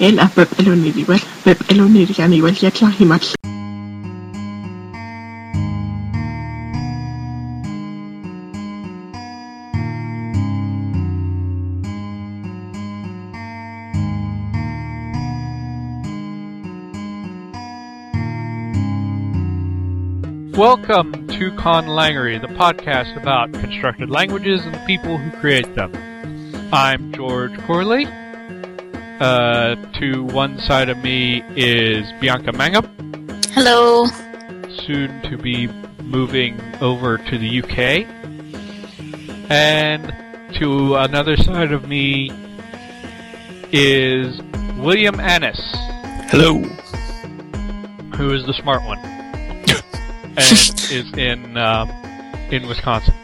El yaklahimal. Welcome to Conlangery, the podcast about constructed languages and the people who create them. I'm George Corley. Uh, to one side of me is Bianca Mangum, Hello. soon to be moving over to the UK. And to another side of me is William Annis, Hello. who is the smart one, and is in um, in Wisconsin.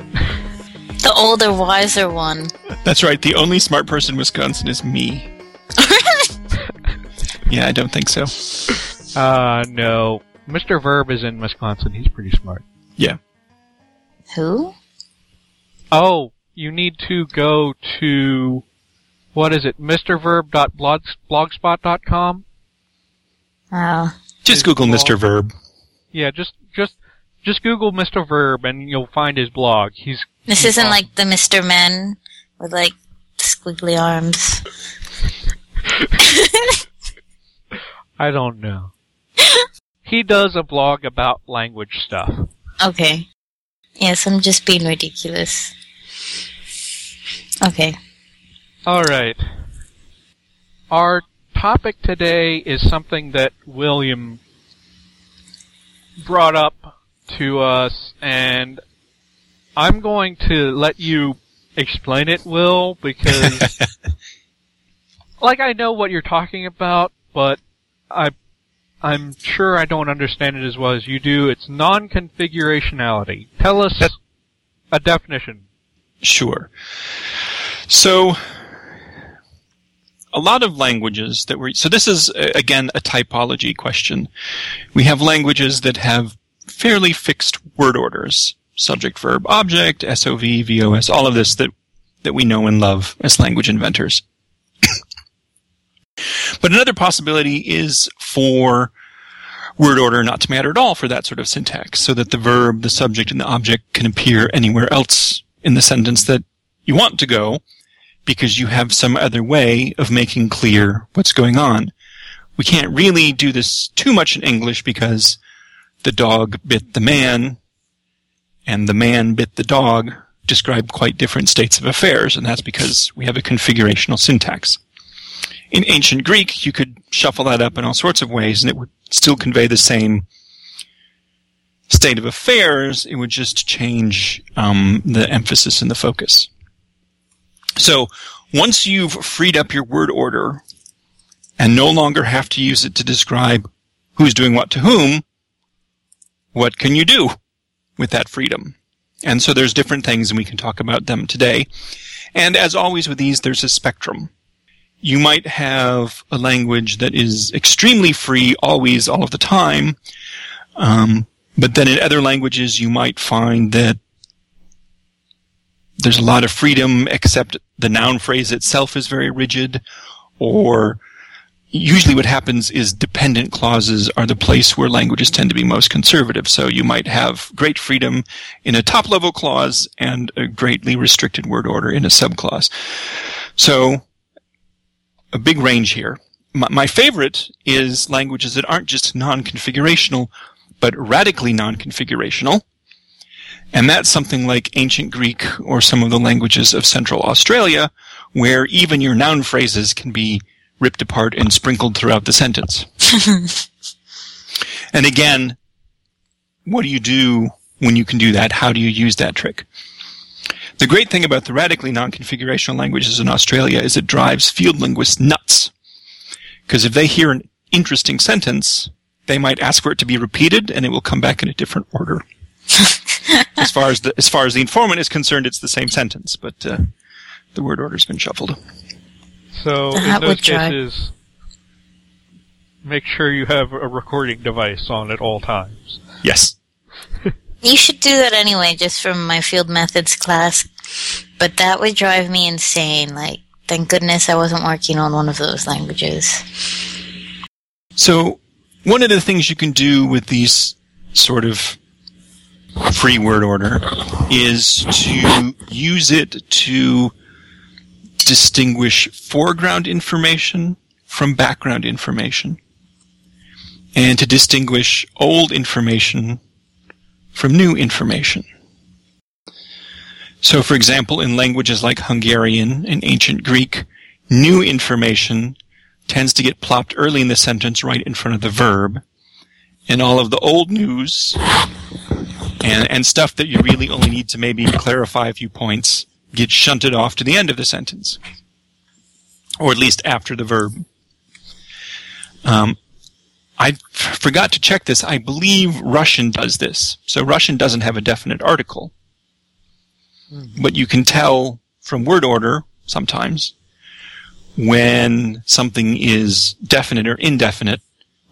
The older, wiser one. That's right. The only smart person in Wisconsin is me. Yeah, I don't think so. Uh, no. Mr. Verb is in Wisconsin. He's pretty smart. Yeah. Who? Oh, you need to go to, what is it, mrverb.blogspot.com? Oh. Just His Google blog. Mr. Verb. Yeah, just, just, just Google Mr. Verb and you'll find his blog. He's, This he's isn't awesome. like the Mr. Men with like squiggly arms. I don't know. he does a blog about language stuff. Okay. Yes, I'm just being ridiculous. Okay. Alright. Our topic today is something that William brought up to us, and I'm going to let you explain it, Will, because, like, I know what you're talking about, but I, I'm sure I don't understand it as well as you do. It's non-configurationality. Tell us That- a definition. Sure. So, a lot of languages that we so this is again a typology question. We have languages that have fairly fixed word orders: subject, verb, object, SOV, VOS, all of this that that we know and love as language inventors. but another possibility is for word order not to matter at all for that sort of syntax, so that the verb, the subject, and the object can appear anywhere else in the sentence that you want to go because you have some other way of making clear what's going on. We can't really do this too much in English because the dog bit the man and the man bit the dog describe quite different states of affairs, and that's because we have a configurational syntax. In ancient Greek, you could shuffle that up in all sorts of ways and it would still convey the same state of affairs. It would just change um, the emphasis and the focus. So once you've freed up your word order and no longer have to use it to describe who's doing what to whom, what can you do with that freedom? And so there's different things and we can talk about them today. And as always with these, there's a spectrum. You might have a language that is extremely free always, all of the time. Um, but then in other languages, you might find that there's a lot of freedom, except the noun phrase itself is very rigid, or usually what happens is dependent clauses are the place where languages tend to be most conservative. So you might have great freedom in a top level clause and a greatly restricted word order in a subclause. So a big range here. My, my favorite is languages that aren't just non-configurational, but radically non-configurational. And that's something like ancient Greek or some of the languages of Central Australia, where even your noun phrases can be ripped apart and sprinkled throughout the sentence. and again, what do you do when you can do that? How do you use that trick? The great thing about the radically non-configurational languages in Australia is it drives field linguists nuts. Because if they hear an interesting sentence, they might ask for it to be repeated and it will come back in a different order. as far as the as far as the informant is concerned, it's the same sentence, but uh, the word order's been shuffled. So in those would try. cases, make sure you have a recording device on at all times. Yes. You should do that anyway, just from my field methods class. But that would drive me insane. Like, Thank goodness I wasn't working on one of those languages. So, one of the things you can do with these sort of free word order is to use it to distinguish foreground information from background information and to distinguish old information from new information. So, for example, in languages like Hungarian and ancient Greek, new information tends to get plopped early in the sentence right in front of the verb, and all of the old news and, and stuff that you really only need to maybe clarify a few points gets shunted off to the end of the sentence, or at least after the verb. Um, I f- forgot to check this. I believe Russian does this. So Russian doesn't have a definite article. But you can tell from word order sometimes when something is definite or indefinite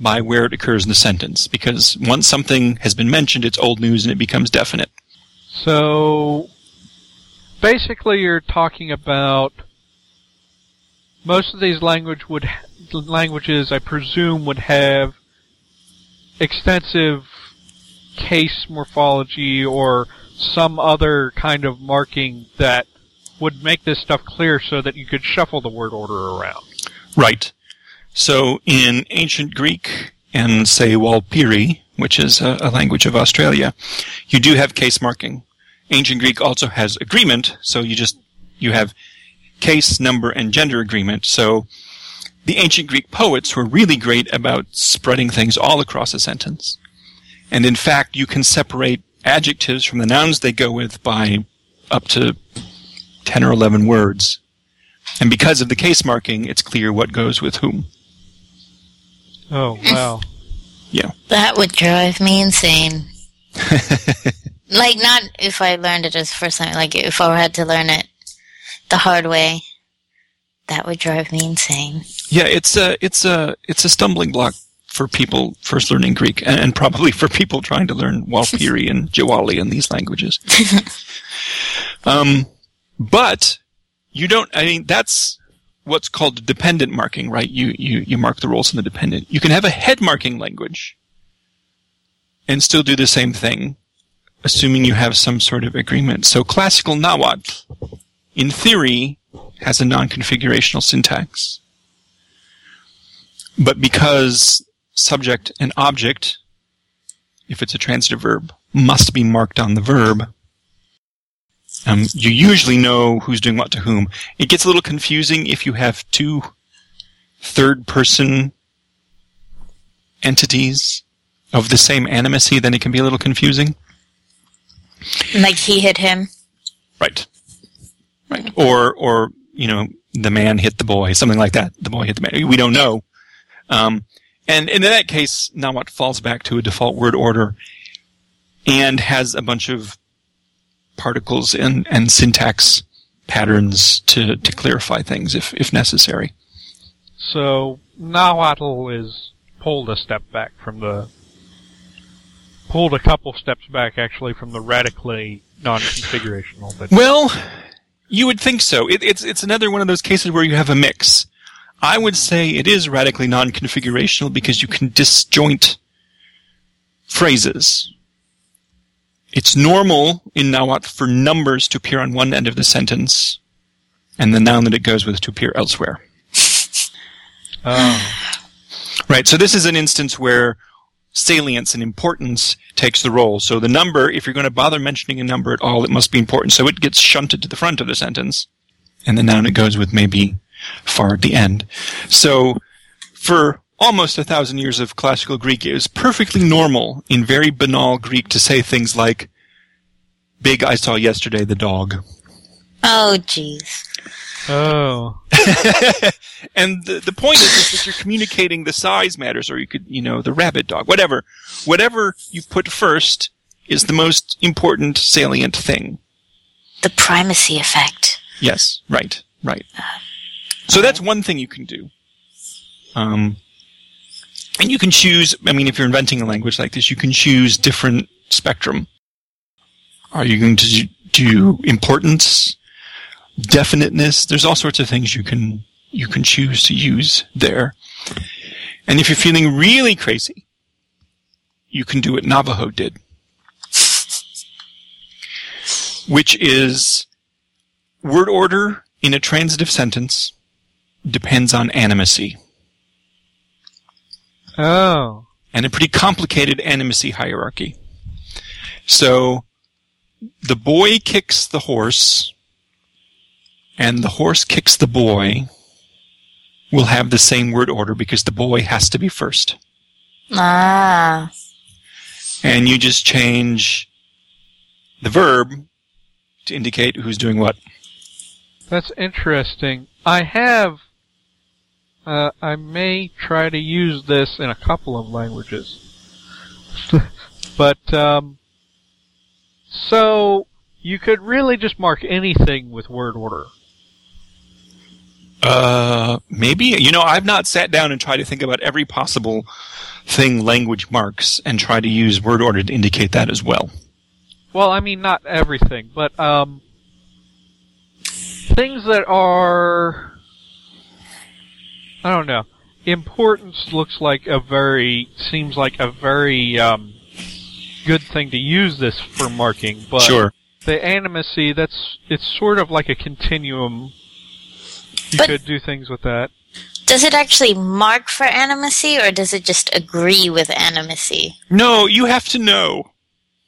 by where it occurs in the sentence. Because once something has been mentioned, it's old news and it becomes definite. So basically, you're talking about most of these language would languages, I presume, would have extensive case morphology or some other kind of marking that would make this stuff clear so that you could shuffle the word order around. Right. So in ancient Greek and say Walpiri, which is a, a language of Australia, you do have case marking. Ancient Greek also has agreement, so you just you have case, number, and gender agreement. So the ancient Greek poets were really great about spreading things all across a sentence. And in fact, you can separate adjectives from the nouns they go with by up to 10 or 11 words. And because of the case marking, it's clear what goes with whom. Oh wow! Yeah. That would drive me insane. like, not if I learned it as first time, like if I had to learn it the hard way. That would drive me insane. Yeah, it's a it's a it's a stumbling block for people first learning Greek, and, and probably for people trying to learn Walpiri and Jiwarli and these languages. um, but you don't. I mean, that's what's called dependent marking, right? You you you mark the roles in the dependent. You can have a head marking language and still do the same thing, assuming you have some sort of agreement. So classical Nahuatl, in theory, has a non-configurational syntax. But because subject and object, if it's a transitive verb, must be marked on the verb, um, you usually know who's doing what to whom. It gets a little confusing if you have two third person entities of the same animacy, then it can be a little confusing. Like he hit him. Right. Right. Or, or, you know, the man hit the boy, something like that. The boy hit the man. We don't know. Um, and, and in that case, Nahuatl falls back to a default word order and has a bunch of particles and, and syntax patterns to, to clarify things if, if necessary. So Nahuatl is pulled a step back from the pulled a couple steps back actually from the radically non-configurational. But Well, you would think so. It, it's it's another one of those cases where you have a mix. I would say it is radically non-configurational because you can disjoint phrases. It's normal in Nahuatl for numbers to appear on one end of the sentence, and the noun that it goes with to appear elsewhere. oh, Right. So this is an instance where salience and importance takes the role. So the number, if you're going to bother mentioning a number at all, it must be important. So it gets shunted to the front of the sentence, and the noun it goes with may be far at the end. So for almost a thousand years of classical Greek, it was perfectly normal in very banal Greek to say things like, "Big, I saw yesterday the dog." Oh, jeez. oh, and the, the point is, is that you're communicating the size matters, or you could, you know, the rabbit dog, whatever. Whatever you put first is the most important salient thing. The primacy effect. Yes, right, right. So that's one thing you can do. Um, and you can choose, I mean, if you're inventing a language like this, you can choose different spectrum. Are you going to do importance? Definiteness. There's all sorts of things you can you can choose to use there. And if you're feeling really crazy, you can do what Navajo did, which is word order in a transitive sentence depends on animacy. Oh. and a pretty complicated animacy hierarchy. So the boy kicks the horse and the horse kicks the boy will have the same word order because the boy has to be first. Ah. And you just change the verb to indicate who's doing what. That's interesting. I have. Uh, I may try to use this in a couple of languages. but, um, so, you could really just mark anything with word order. Uh, maybe. You know, I've not sat down and tried to think about every possible thing language marks and try to use word order to indicate that as well. Well, I mean, not everything, but, um, things that are, I don't know. Importance looks like a very, seems like a very, um, good thing to use this for marking, but Sure. the animacy, that's, it's sort of like a continuum. You But- could do things with that. Does it actually mark for animacy or does it just agree with animacy? No, you have to know.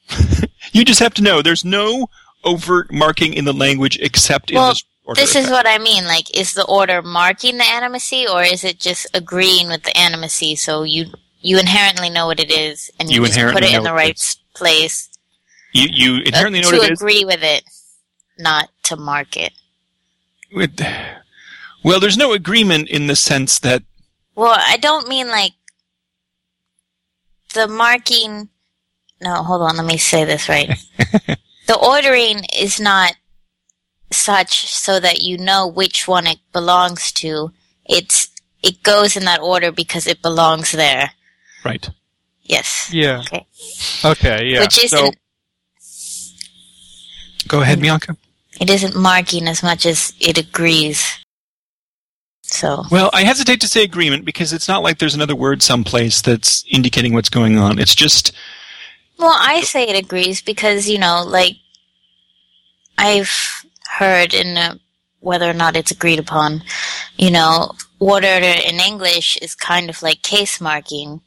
you just have to know. There's no overt marking in the language except in Well, this order. This is effect. what I mean. Like, is the order marking the animacy or is it just agreeing with the animacy so you you inherently know what it is and you, You just put it in the right is. place you, you uh, inherently know to what it is. agree with it, not to mark it. With- Well, there's no agreement in the sense that Well, I don't mean like the marking. No, hold on. Let me say this right. the ordering is not such so that you know which one it belongs to. It's it goes in that order because it belongs there. right. Yes. Yeah. Okay. Okay, yeah. Which isn't so, Go ahead, mm. Bianca. it isn't marking as much as it agrees. So Well, I hesitate to say agreement because it's not like there's another word someplace that's indicating what's going on. It's just Well, I say it agrees because, you know, like, I've heard in uh, whether or not it's agreed upon, you know, word order in English is kind of like case marking.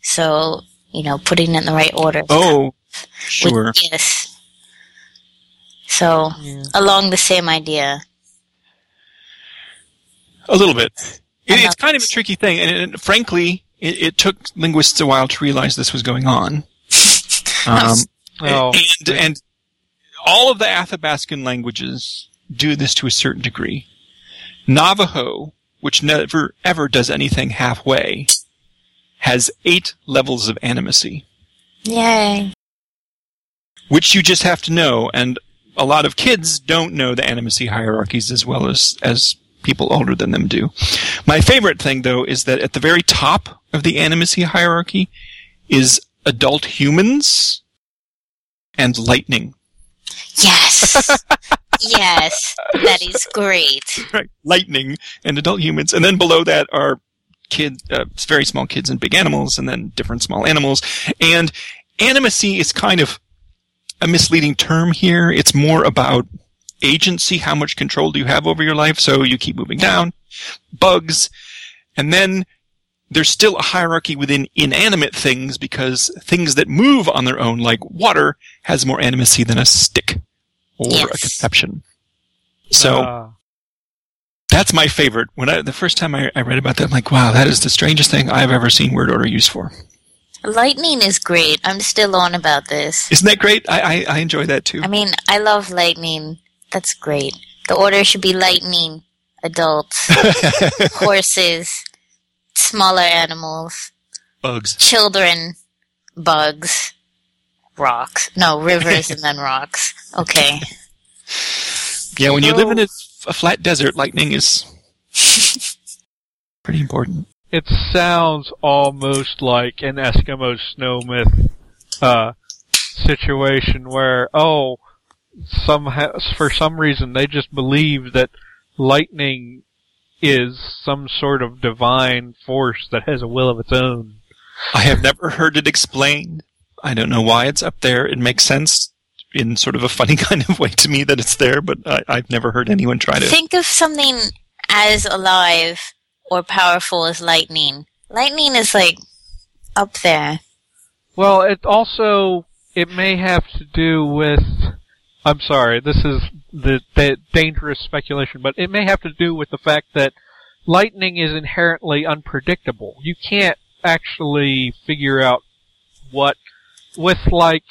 So, you know, putting it in the right order. oh, With- sure. yes. So, yeah. along the same idea. A little bit. It, it's kind of a tricky thing, and it, frankly, it, it took linguists a while to realize this was going on. Um, Oh, and and all of the Athabascan languages do this to a certain degree. Navajo, which never ever does anything halfway, has eight levels of animacy, Yay. which you just have to know. And a lot of kids don't know the animacy hierarchies as well as as people older than them do. My favorite thing, though, is that at the very top of the animacy hierarchy is adult humans and lightning. Yes. yes. That is great. right, lightning and adult humans, and then below that are kid, uh, very small kids and big animals, and then different small animals. And animacy is kind of a misleading term here. It's more about agency. How much control do you have over your life? So you keep moving down. Bugs, and then there's still a hierarchy within inanimate things because things that move on their own, like water, has more animacy than a stick or a Yes. conception. So uh, that's my favorite. When I, the first time I, I read about that, I'm like, wow, that is the strangest thing I've ever seen word order used for. Lightning is great. I'm still on about this. Isn't that great? I, I, I enjoy that too. I mean, I love lightning. That's great. The order should be lightning, adults, horses, smaller animals, Bugs. children, bugs, rocks. No, rivers and then rocks. Okay. Yeah, when you live in a, a flat desert, lightning is pretty important. it sounds almost like an Eskimo snow myth uh, situation where, oh, somehow, for some reason, they just believe that lightning is some sort of divine force that has a will of its own. I have never heard it explained. I don't know why it's up there. It makes sense in sort of a funny kind of way to me that it's there, but I, I've never heard anyone try to. Think of something as alive or powerful as lightning. Lightning is like up there. Well, it also it may have to do with. I'm sorry, this is the, the dangerous speculation, but it may have to do with the fact that lightning is inherently unpredictable. You can't actually figure out what with like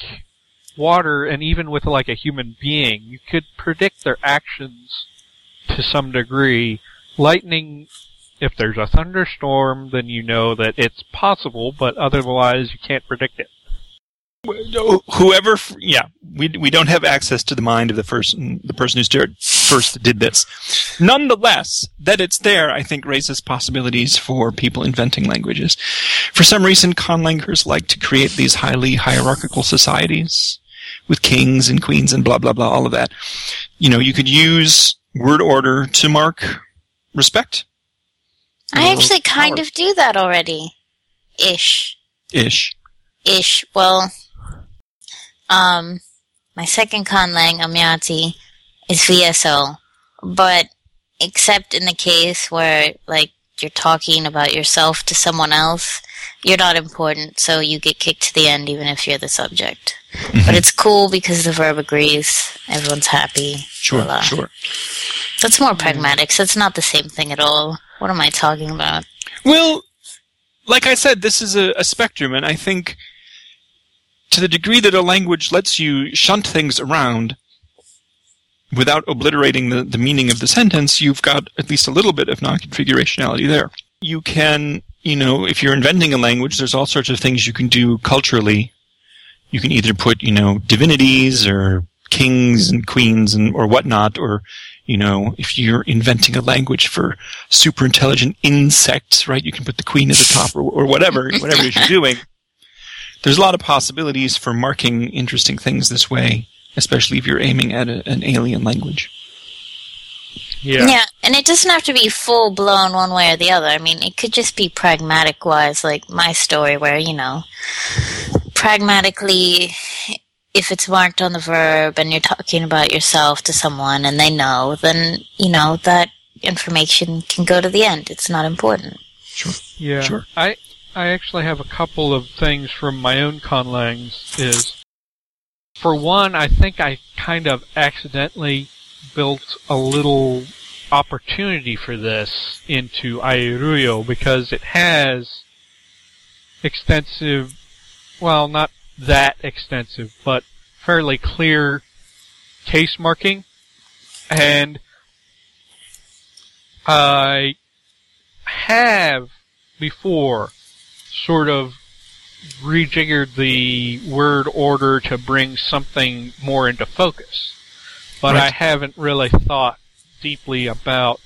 water and even with like a human being, you could predict their actions to some degree. Lightning if there's a thunderstorm, then you know that it's possible, but otherwise you can't predict it. Whoever, yeah, we we don't have access to the mind of the person the person who started, first did this. Nonetheless, that it's there, I think, raises possibilities for people inventing languages. For some reason, conlangers like to create these highly hierarchical societies with kings and queens and blah blah blah, all of that. You know, you could use word order to mark respect I uh, actually kind of do that already. Ish. Ish. Ish. Well, um, my second conlang, Amiati, is VSO. But, except in the case where, like, you're talking about yourself to someone else, you're not important, so you get kicked to the end even if you're the subject. Mm-hmm. But it's cool because the verb agrees, everyone's happy. Sure, sure. That's more pragmatic, so it's not the same thing at all. What am I talking about? Well, like I said, this is a, a spectrum, and I think to the degree that a language lets you shunt things around without obliterating the, the meaning of the sentence, you've got at least a little bit of non-configurationality there. You can, you know, if you're inventing a language, there's all sorts of things you can do culturally. You can either put, you know, divinities or kings and queens and or whatnot, or you know, if you're inventing a language for super intelligent insects, right? You can put the queen at the top or, or whatever, whatever it is you're doing. There's a lot of possibilities for marking interesting things this way, especially if you're aiming at a, an alien language. Yeah. Yeah, and it doesn't have to be full blown one way or the other. I mean, it could just be pragmatic wise, like my story, where, you know, pragmatically, if it's marked on the verb and you're talking about yourself to someone and they know, then, you know, that information can go to the end. It's not important. Sure. Yeah. Sure. I I actually have a couple of things from my own conlangs is for one, I think I kind of accidentally built a little opportunity for this into Airuyo because it has extensive well, not that extensive, but fairly clear case marking. And I have before sort of rejiggered the word order to bring something more into focus. But Right. I haven't really thought deeply about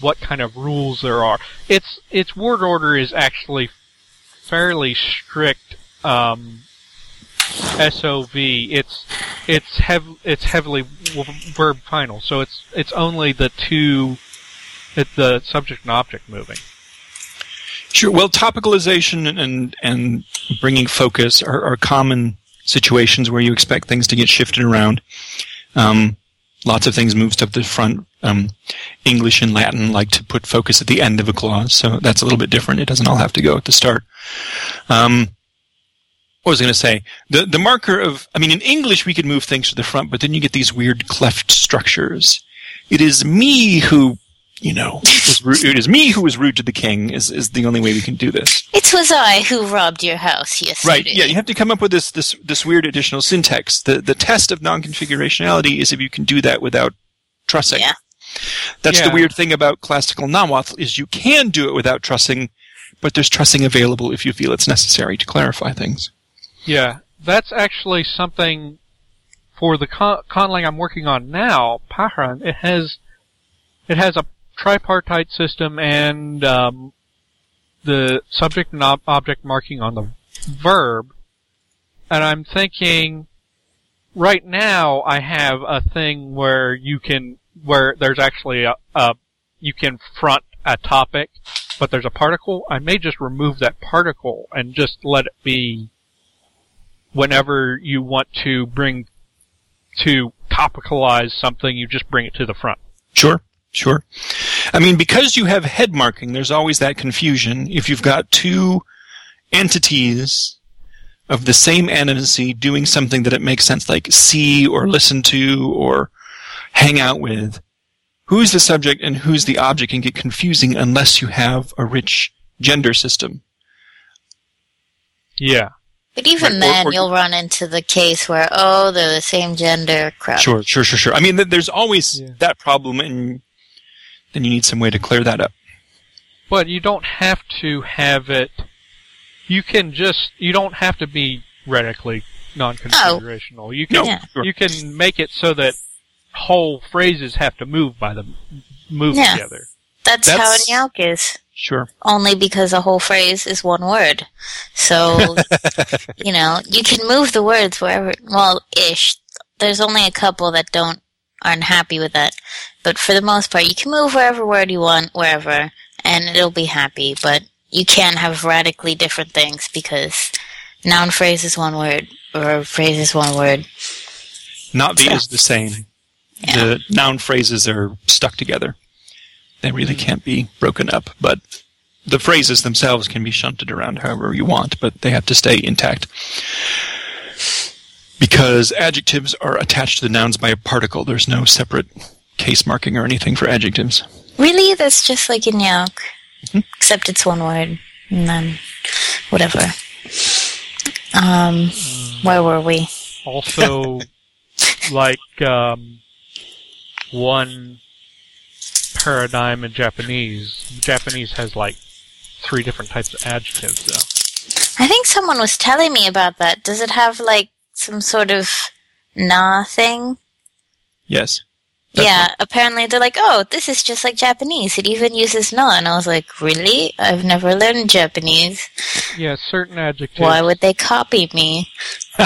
what kind of rules there are. Its its word order is actually fairly strict um, SOV. It's it's hev- it's heavily w- verb final, so it's it's only the two, the subject and object moving. Sure. Well, topicalization and and bringing focus are, are common situations where you expect things to get shifted around. Um, lots of things move to the front. Um, English and Latin like to put focus at the end of a clause, so that's a little bit different. It doesn't all have to go at the start. Um, what was I going to say? The the marker of I mean, in English we could move things to the front, but then you get these weird cleft structures. It is me who, you know, was rude, it is me who was rude to the king. Is is the only way we can do this. It was I who robbed your house yesterday. Right. Yeah. You have to come up with this this this weird additional syntax. The the test of non-configurationality is if you can do that without trussing. Yeah. That's the weird thing about classical Nahuatl is you can do it without trussing, but there's trussing available if you feel it's necessary to clarify things. Yeah, that's actually something for the con- conlang I'm working on now, Pahran. It has it has a tripartite system and um, the subject and ob- object marking on the verb, and I'm thinking right now I have a thing where you can where there's actually a, a you can front a topic, but there's a particle. I may just remove that particle and just let it be whenever you want to bring to topicalize something, you just bring it to the front. Sure, sure. I mean, because you have head marking, there's always that confusion. If you've got two entities of the same entity doing something that it makes sense, like see or listen to or hang out with, who's the subject and who's the object can get confusing unless you have a rich gender system. Yeah. But even Right, or- then, or- you'll run into the case where, oh, they're the same gender. Crap. Sure, sure, sure, sure. I mean, th- there's always Yeah. that problem, and then you need some way to clear that up. But you don't have to have it. You can just. You don't have to be radically non-configurational. Oh. You can. No, Yeah. You can make it so that whole phrases have to move by them, move Yeah. together. That's, That's- how an Yalk is. Sure. Only because a whole phrase is one word. So, you know, you can move the words wherever, well, ish. There's only a couple that don't, aren't happy with that. But for the most part, you can move wherever word you want, wherever, and it'll be happy. But you can't have radically different things because noun phrase is one word, or phrase is one word. Not V is the same. Yeah. The noun phrases are stuck together. They really mm. can't be broken up, but the phrases themselves can be shunted around however you want, but they have to stay intact. Because adjectives are attached to the nouns by a particle. There's no separate case marking or anything for adjectives. Really? That's just like in Yalk. Except it's one word. And then, whatever. Um, where were we? Also, like um, one paradigm in Japanese. Japanese has like three different types of adjectives, though. I think someone was telling me about that. Does it have like some sort of na thing? Yes. That's yeah, apparently they're like, oh, this is just like Japanese. It even uses na. And I was like, really? I've never learned Japanese. Yeah, certain adjectives. Why would they copy me?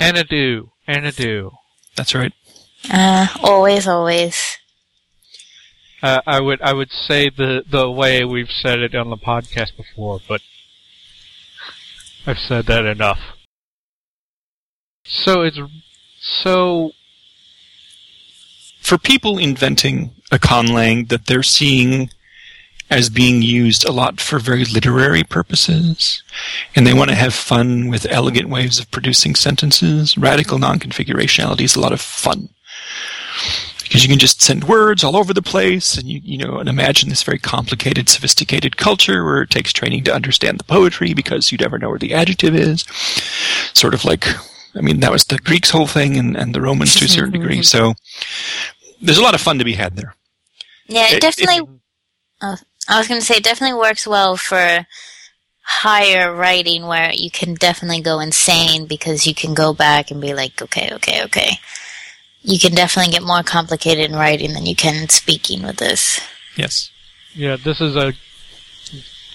Anadu, anadu. That's right. uh, always, always. Uh, I would I would say the the way we've said it on the podcast before, but I've said that enough. So it's so for people inventing a conlang that they're seeing as being used a lot for very literary purposes, and they want to have fun with elegant ways of producing sentences, radical non-configurationality is a lot of fun. Because you can just send words all over the place, and you you know, and imagine this very complicated, sophisticated culture where it takes training to understand the poetry because you never know where the adjective is. Sort of like, I mean, that was the Greeks' whole thing, and, and the Romans to a certain degree. So there's a lot of fun to be had there. Yeah, it It- definitely. oh, I was going to say, it definitely works well for higher writing where you can definitely go insane because you can go back and be like, okay, okay, okay. You can definitely get more complicated in writing than you can in speaking with this. Yes. yeah, this is a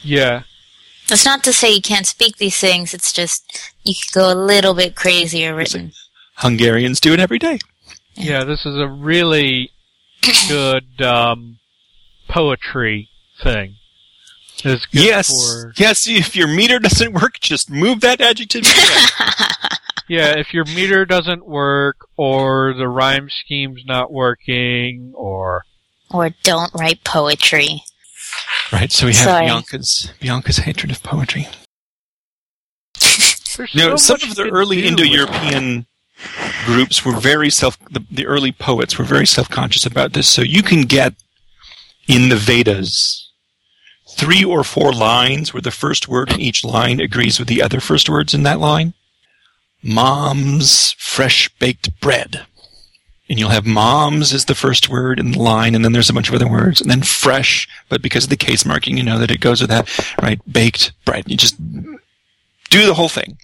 yeah. It's not to say you can't speak these things, it's just you can go a little bit crazier written. Hungarians do it every day. Yeah, this is a really good um, poetry thing. Good Yes. for Yes, if your meter doesn't work, just move that adjective. yeah. If your meter doesn't work, or the rhyme scheme's not working, or or don't write poetry. right, so we have Sorry. Bianca's Bianca's hatred of poetry. there's You know, so some of the early Indo-European groups were very self. The, the early poets were very self-conscious about this. So you can get in the Vedas three or four lines where the first word in each line agrees with the other first words in that line. Mom's fresh baked bread. And you'll have moms is the first word in the line, and then there's a bunch of other words, and then fresh, but because of the case marking, you know that it goes with that, right? Baked bread. You just do the whole thing.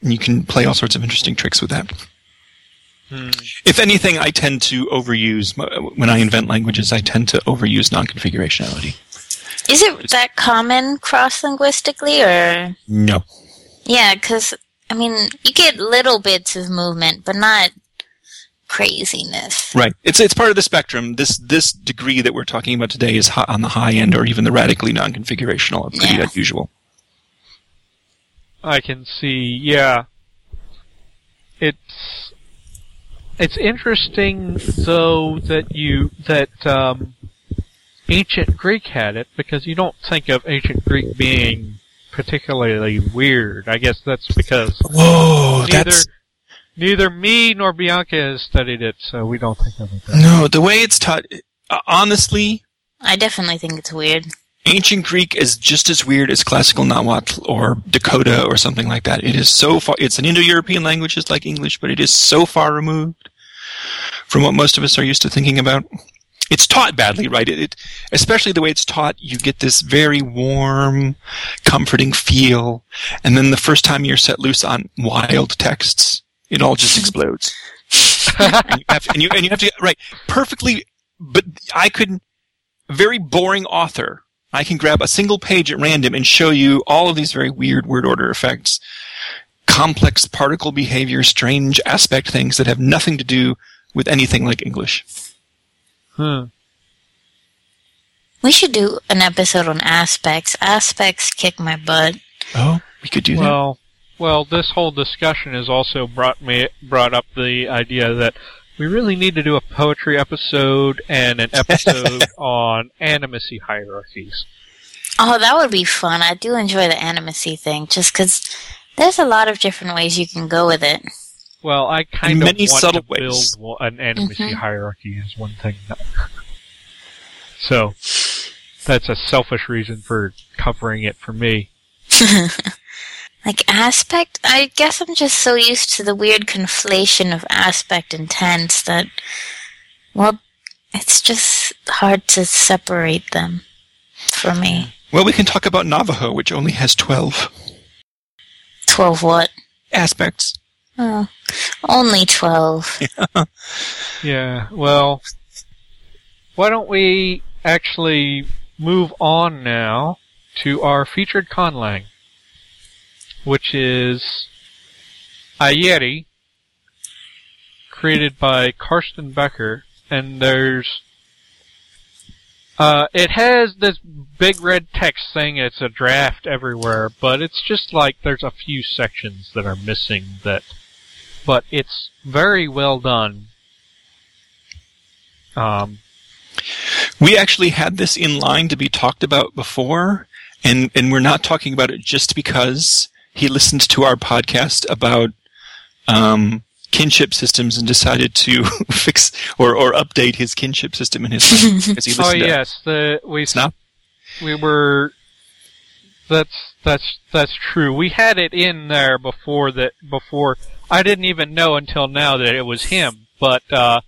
And you can play all sorts of interesting tricks with that. Hmm. If anything, I tend to overuse, when I invent languages, I tend to overuse non-configurationality. Is it that common cross linguistically, or No. yeah? Because I mean, you get little bits of movement, but not craziness. Right. It's it's part of the spectrum. This this degree that we're talking about today is hi- on the high end, or even the radically non-configurational, pretty Yeah. unusual. I can see, yeah. It's it's interesting though that you that um, ancient Greek had it because you don't think of ancient Greek being particularly weird. I guess that's because Whoa, neither that's neither me nor Bianca has studied it, so we don't think of it that. no. The way it's taught, uh, honestly, I definitely think it's weird. ancient Greek is just as weird as classical Nahuatl or Dakota or something like that. It is so far. It's an Indo-European language, just like English, but it is so far removed from what most of us are used to thinking about. It's taught badly, right? It, it especially the way it's taught, you get this very warm, comforting feel, and then the first time you're set loose on wild texts, it all just explodes. and, you have, and you and you have to right perfectly. But I could very boring author. I can grab a single page at random and show you all of these very weird word order effects, complex particle behavior, strange aspect things that have nothing to do with anything like English. Hmm. We should do an episode on aspects. Aspects kick my butt. Oh, we could do that. Well, well, this whole discussion has also brought me brought up the idea that we really need to do a poetry episode and an episode on animacy hierarchies. Oh, that would be fun. I do enjoy the animacy thing, just because there's a lot of different ways you can go with it. Well, I kind In of many want subtle to build ways. wa- an animacy Mhm. hierarchy is one thing. That, so that's a selfish reason for covering it for me. Like aspect, I guess I'm just so used to the weird conflation of aspect and tense that, well, it's just hard to separate them for me. well, we can talk about Navajo, which only has 12 Twelve what? aspects. Oh, only twelve. Yeah, well, why don't we actually move on now to our featured conlang, which is Ayeri, created by Carsten Becker, and there's uh, it has this big red text saying it's a draft everywhere, but it's just like there's a few sections that are missing that, but it's very well done. Um, We actually had this in line to be talked about before, and, and we're not talking about it just because he listened to our podcast about um, kinship systems and decided to fix or, or update his kinship system in his phone he oh listened to yes, the we Snap. we were. That's that's that's true. We had it in there before that. Before I didn't even know until now that it was him. But uh,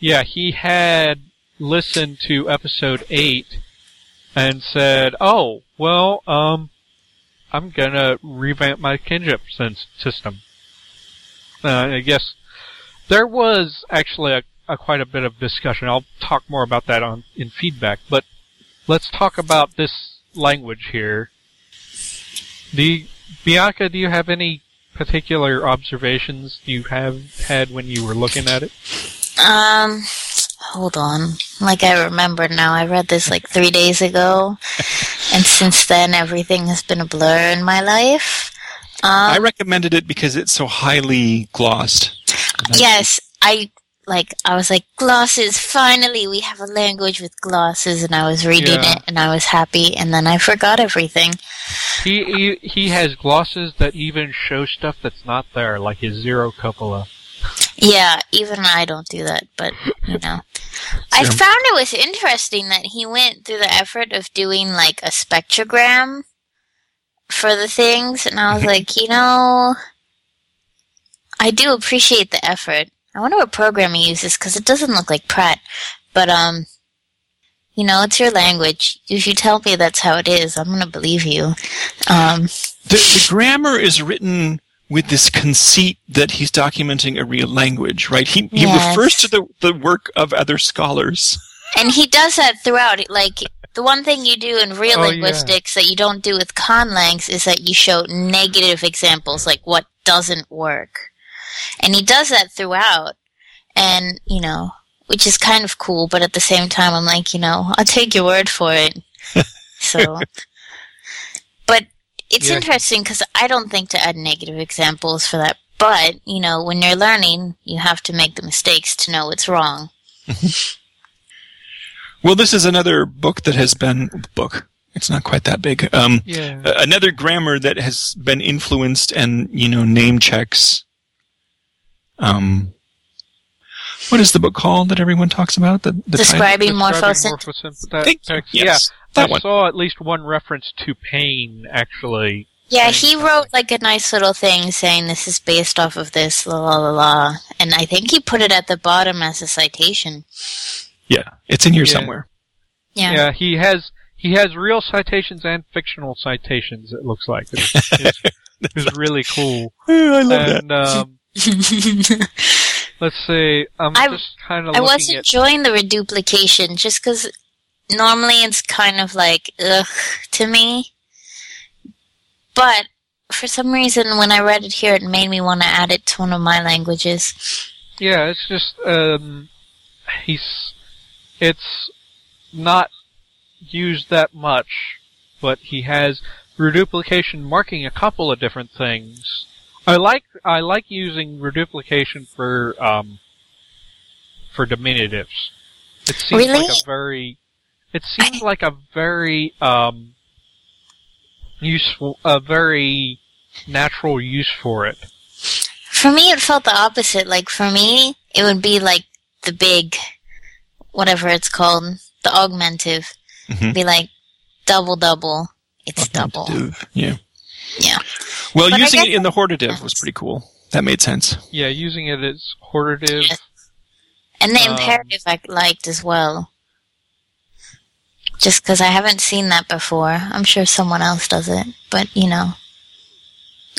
yeah, he had listened to episode eight and said, "Oh, well, um, I'm gonna revamp my kinship sys- system." Uh, I guess there was actually a, a quite a bit of discussion. I'll talk more about that on in feedback, but let's talk about this language here. Do Bianca, do you have any particular observations you have had when you were looking at it? Um, hold on. Like I remember now, I read this like three days ago, and since then everything has been a blur in my life. Um, I recommended it because it's so highly glossed. yes, I like. I was like glosses. Finally, we have a language with glosses, and I was reading Yeah. it, and I was happy, and then I forgot everything. He, he he has glosses that even show stuff that's not there, like his zero copula. Yeah, even I don't do that, but you know. I found it was interesting that he went through the effort of doing like a spectrogram for the things, and I was like, you know, I do appreciate the effort. I wonder what program he uses because it doesn't look like Praat, but um, you know, it's your language. If you tell me that's how it is, I'm gonna believe you. Um, The, the grammar is written with this conceit that he's documenting a real language, right? He, he Yes. refers to the, the work of other scholars. and he does that throughout. Like the one thing you do in real Oh, yeah. linguistics that you don't do with conlangs is that you show negative examples, like what doesn't work. And he does that throughout. And, you know, which is kind of cool, but at the same time, I'm like, you know, I'll take your word for it. so, but it's Yeah. interesting because I don't think to add negative examples for that. But, you know, when you're learning, you have to make the mistakes to know what's wrong. Well, this is another book that has been book. It's not quite that big. Um, Yeah. another grammar that has been influenced and you know name checks. Um, what is the book called that everyone talks about? The, the? Describing Describing morphosynthesis. morphosynthetic- Thank you. Yeah, Yes, that I one. saw at least one reference to Payne, actually. Yeah, he wrote like a nice little thing saying this is based off of this, la la la la. And I think he put it at the bottom as a citation. Yeah, it's in here Yeah. somewhere. Yeah. Yeah, he has he has real citations and fictional citations. It looks like it's, it's, it's really cool. I love And um, let's see, I'm I- just kind of I was at. enjoying the reduplication just because normally it's kind of like, ugh, to me. But for some reason, when I read it here, it made me want to add it to one of my languages. Yeah, it's just um, he's it's not used that much, but he has reduplication marking a couple of different things. I like I like using reduplication for um for diminutives. It seems like a very it seems like a very um useful a very natural use for it. For me, it felt the opposite. Like, for me, it would be like the big, whatever it's called, the augmentive. Mhm. Be like, double double. It's double. Yeah. Yeah. Well, But using it in the hortative was pretty cool. That made sense. Yeah, using it as hortative. Yes. And the Um, imperative I liked as well. Just because I haven't seen that before. I'm sure someone else does it. But, you know,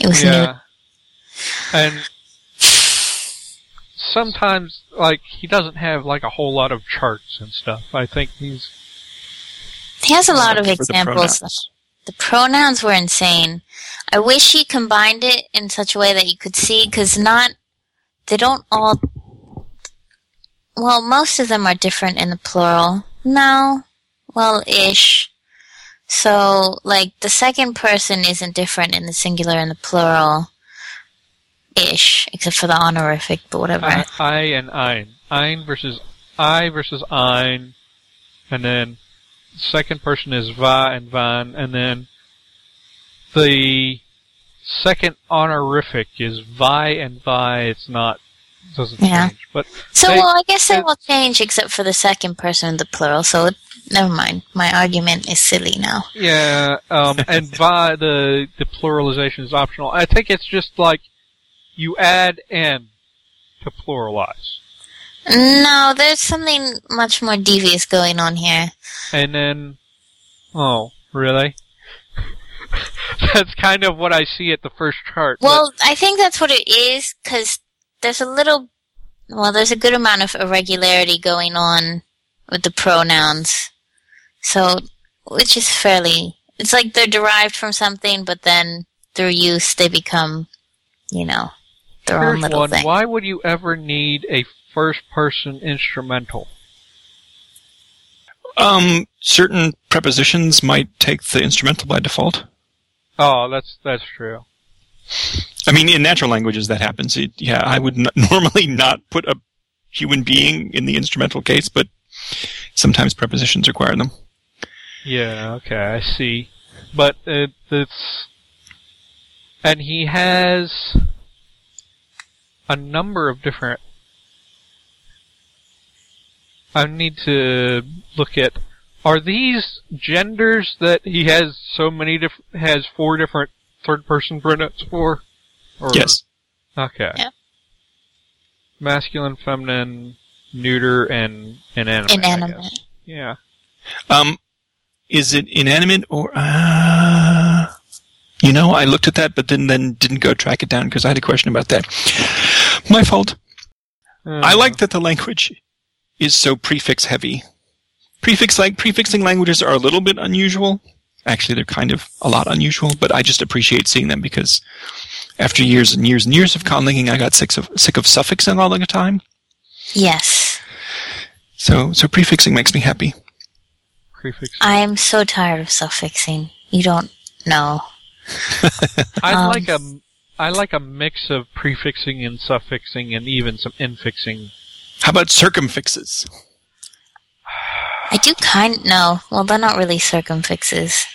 it was new. Yeah. And sometimes, like, he doesn't have, like, a whole lot of charts and stuff. I think he's, He has a lot of For the examples. The pronouns were insane. I wish he combined it in such a way that you could see, because not, they don't all, well, most of them are different in the plural. No, well, ish. So, like, the second person isn't different in the singular and the plural. Ish, except for the honorific, but whatever. I, I and ein. Ein versus I versus ein. And then second person is va and van. And then the second honorific is vi and vi. It's not, doesn't Yeah. change. But So, They- well, I guess they it- will change except for the second person in the plural, so it, never mind. My argument is silly now. Yeah, um, and by the the pluralization is optional. I think it's just like you add n to pluralize, No, there's something much more devious going on here. and then oh, really? That's kind of what I see at the first chart. but- Well, I think that's what it is, because there's a little, well, there's a good amount of irregularity going on with the pronouns. So, which is fairly, it's like they're derived from something, but then through use they become, you know, their own here's little one. thing. Why would you ever need a first-person instrumental? Um, certain prepositions might take the instrumental by default. Oh, that's that's true. I mean, in natural languages that happens. It, yeah, I would n- normally not put a human being in the instrumental case, but sometimes prepositions require them. Yeah, okay, I see. But it, it's. And he has a number of different. I need to look at. Are these genders that he has so many diff- has four different third person pronouns for? Or, Yes. Okay. Yeah. Masculine, feminine, neuter, and inanimate. I Inanimate. guess. Yeah. Um, is it inanimate or? Uh, you know, I looked at that, but then then didn't go track it down because I had a question about that. My fault. I Uh, like that the language is so prefix heavy. prefix like prefixing languages are a little bit unusual. Actually, they're kind of a lot unusual, but I just appreciate seeing them because after years and years and years of conlanging, I got sick of sick of suffixing all the time. Yes. So so prefixing makes me happy. Prefixing. I am so tired of suffixing. You don't know. I um, like a I like a mix of prefixing and suffixing and even some infixing. How about circumfixes? I do kind of no. Well, they're not really circumfixes.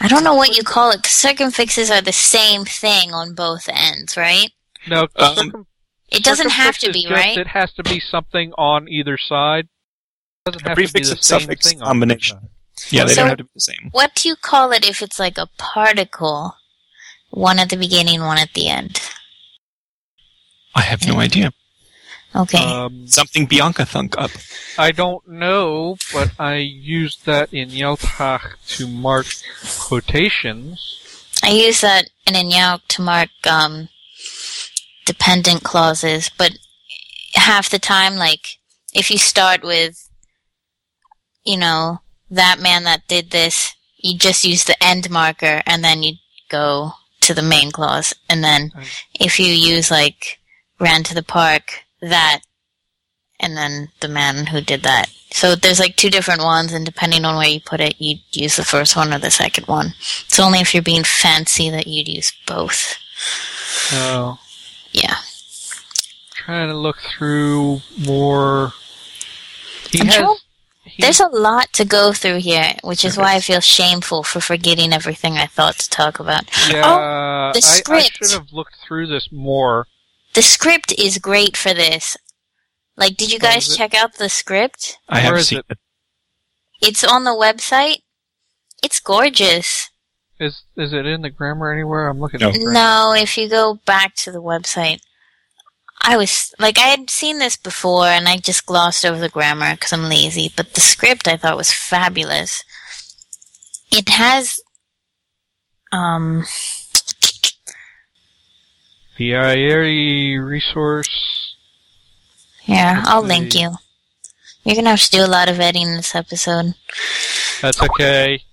I don't know what you call it. 'cause circumfixes are the same thing on both ends, right? No, Um, circum- It doesn't have to be, just right? It has to be something on either side. It doesn't A have to be prefix the and same suffix thing combination. either side. Yeah, they So- don't have to be the same. What do you call it if it's like a particle? One at the beginning, one at the end. I have no idea. Okay. Um, Something Bianca thunk up. I don't know, but I used that in Yeltach to mark quotations. I use that in Inyao to mark um, dependent clauses, but half the time, like, if you start with, you know, that man that did this, you just use the end marker and then you go to the main clause. And then if you use, like, ran to the park, that, and then the man who did that. So there's like two different ones, and depending on where you put it, you'd use the first one or the second one. It's only if you're being fancy that you'd use both. Oh, Yeah. trying to look through more. He I'm has. sure he- There's a lot to go through here, which is why I feel shameful for forgetting everything I thought to talk about. yeah, Oh, the I, I script. should have looked through this more. The script is great for this. Like, did you guys check out the script? I have seen it? it. It's on the website. It's gorgeous. Is is it in the grammar anywhere? I'm looking. No. at. No, if you go back to the website, I was like, I had seen this before and I just glossed over the grammar because I'm lazy, but the script I thought was fabulous. It has, um, The Ayeri resource. here, I'll link you. You're gonna have to do a lot of editing this episode. That's okay.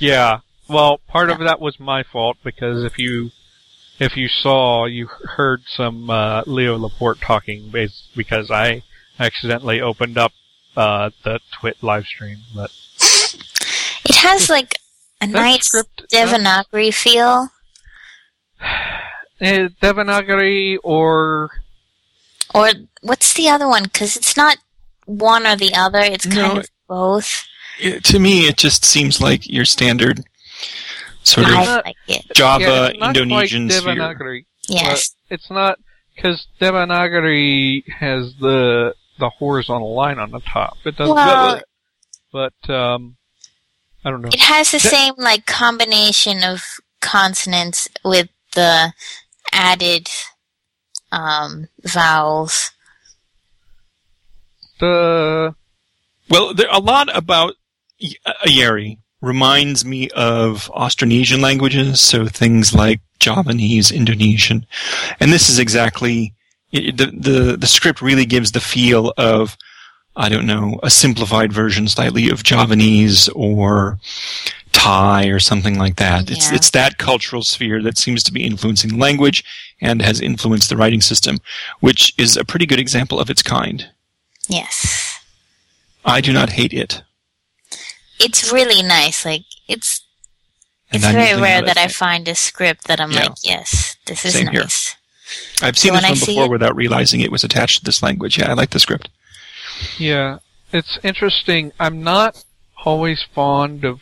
Yeah. Well, part of that was my fault because if you if you saw, you heard some uh, Leo Laporte talking bas- because I accidentally opened up uh, the TWiT live stream. But It has like a nice script, Devanagari feel. Uh, Devanagari or Or what's the other one? Because it's not one or the other. It's kind No, of both. It- to me, it just seems like your standard sort I of like. Java yeah, it's not Indonesian quite sphere. Devanagari. Yes. It's not because Devanagari has the the horizontal line on the top. It doesn't. Well- but um, I don't know. It has the That- same like combination of consonants with the added um, vowels. The Well, there, a lot about Y- Ayeri reminds me of Austronesian languages, so things like Javanese, Indonesian, and this is exactly it, the the the script really gives the feel of I don't know a simplified version slightly of Javanese or Thai or something like that. It's Yeah. it's that cultural sphere that seems to be influencing language and has influenced the writing system, which is a pretty good example of its kind. Yes. I do not hate it. It's really nice. Like it's And it's I'm very rare not that I find a script that I'm Yeah. like, yes, this is Same here. I've seen So this one see before it- without realizing it was attached to this language. Yeah, I like the script. yeah, it's interesting. I'm not always fond of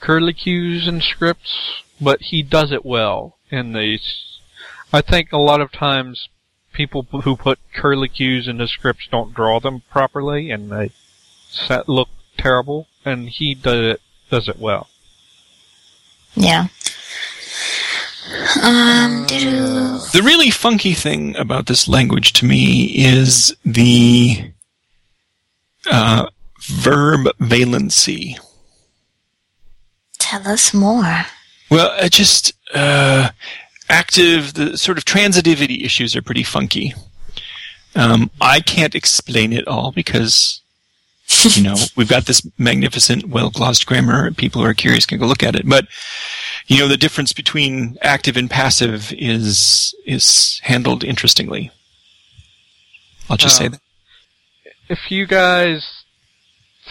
curlicues in scripts, but he does it well in these. I think a lot of times people who put curlicues into scripts don't draw them properly, and they set, look terrible. And he does it does it well. Yeah. Um. The really funky thing about this language to me is the uh, verb valency. Tell us more. Well, it just uh, active. The sort of transitivity issues are pretty funky. Um, I can't explain it all because you know, we've got this magnificent, well-glossed grammar. People who are curious can go look at it. But, you know, the difference between active and passive is, is handled interestingly. I'll just say Um, that. if you guys